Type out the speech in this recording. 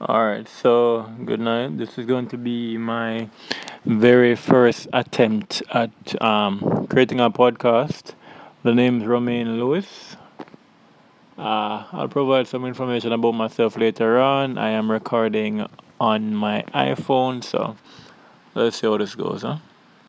Alright, so good night. This is going to be my very first attempt at um, creating a podcast. The name is Romain Lewis. Uh, I'll provide some information about myself later on. I am recording on my iPhone, so let's see how this goes, huh?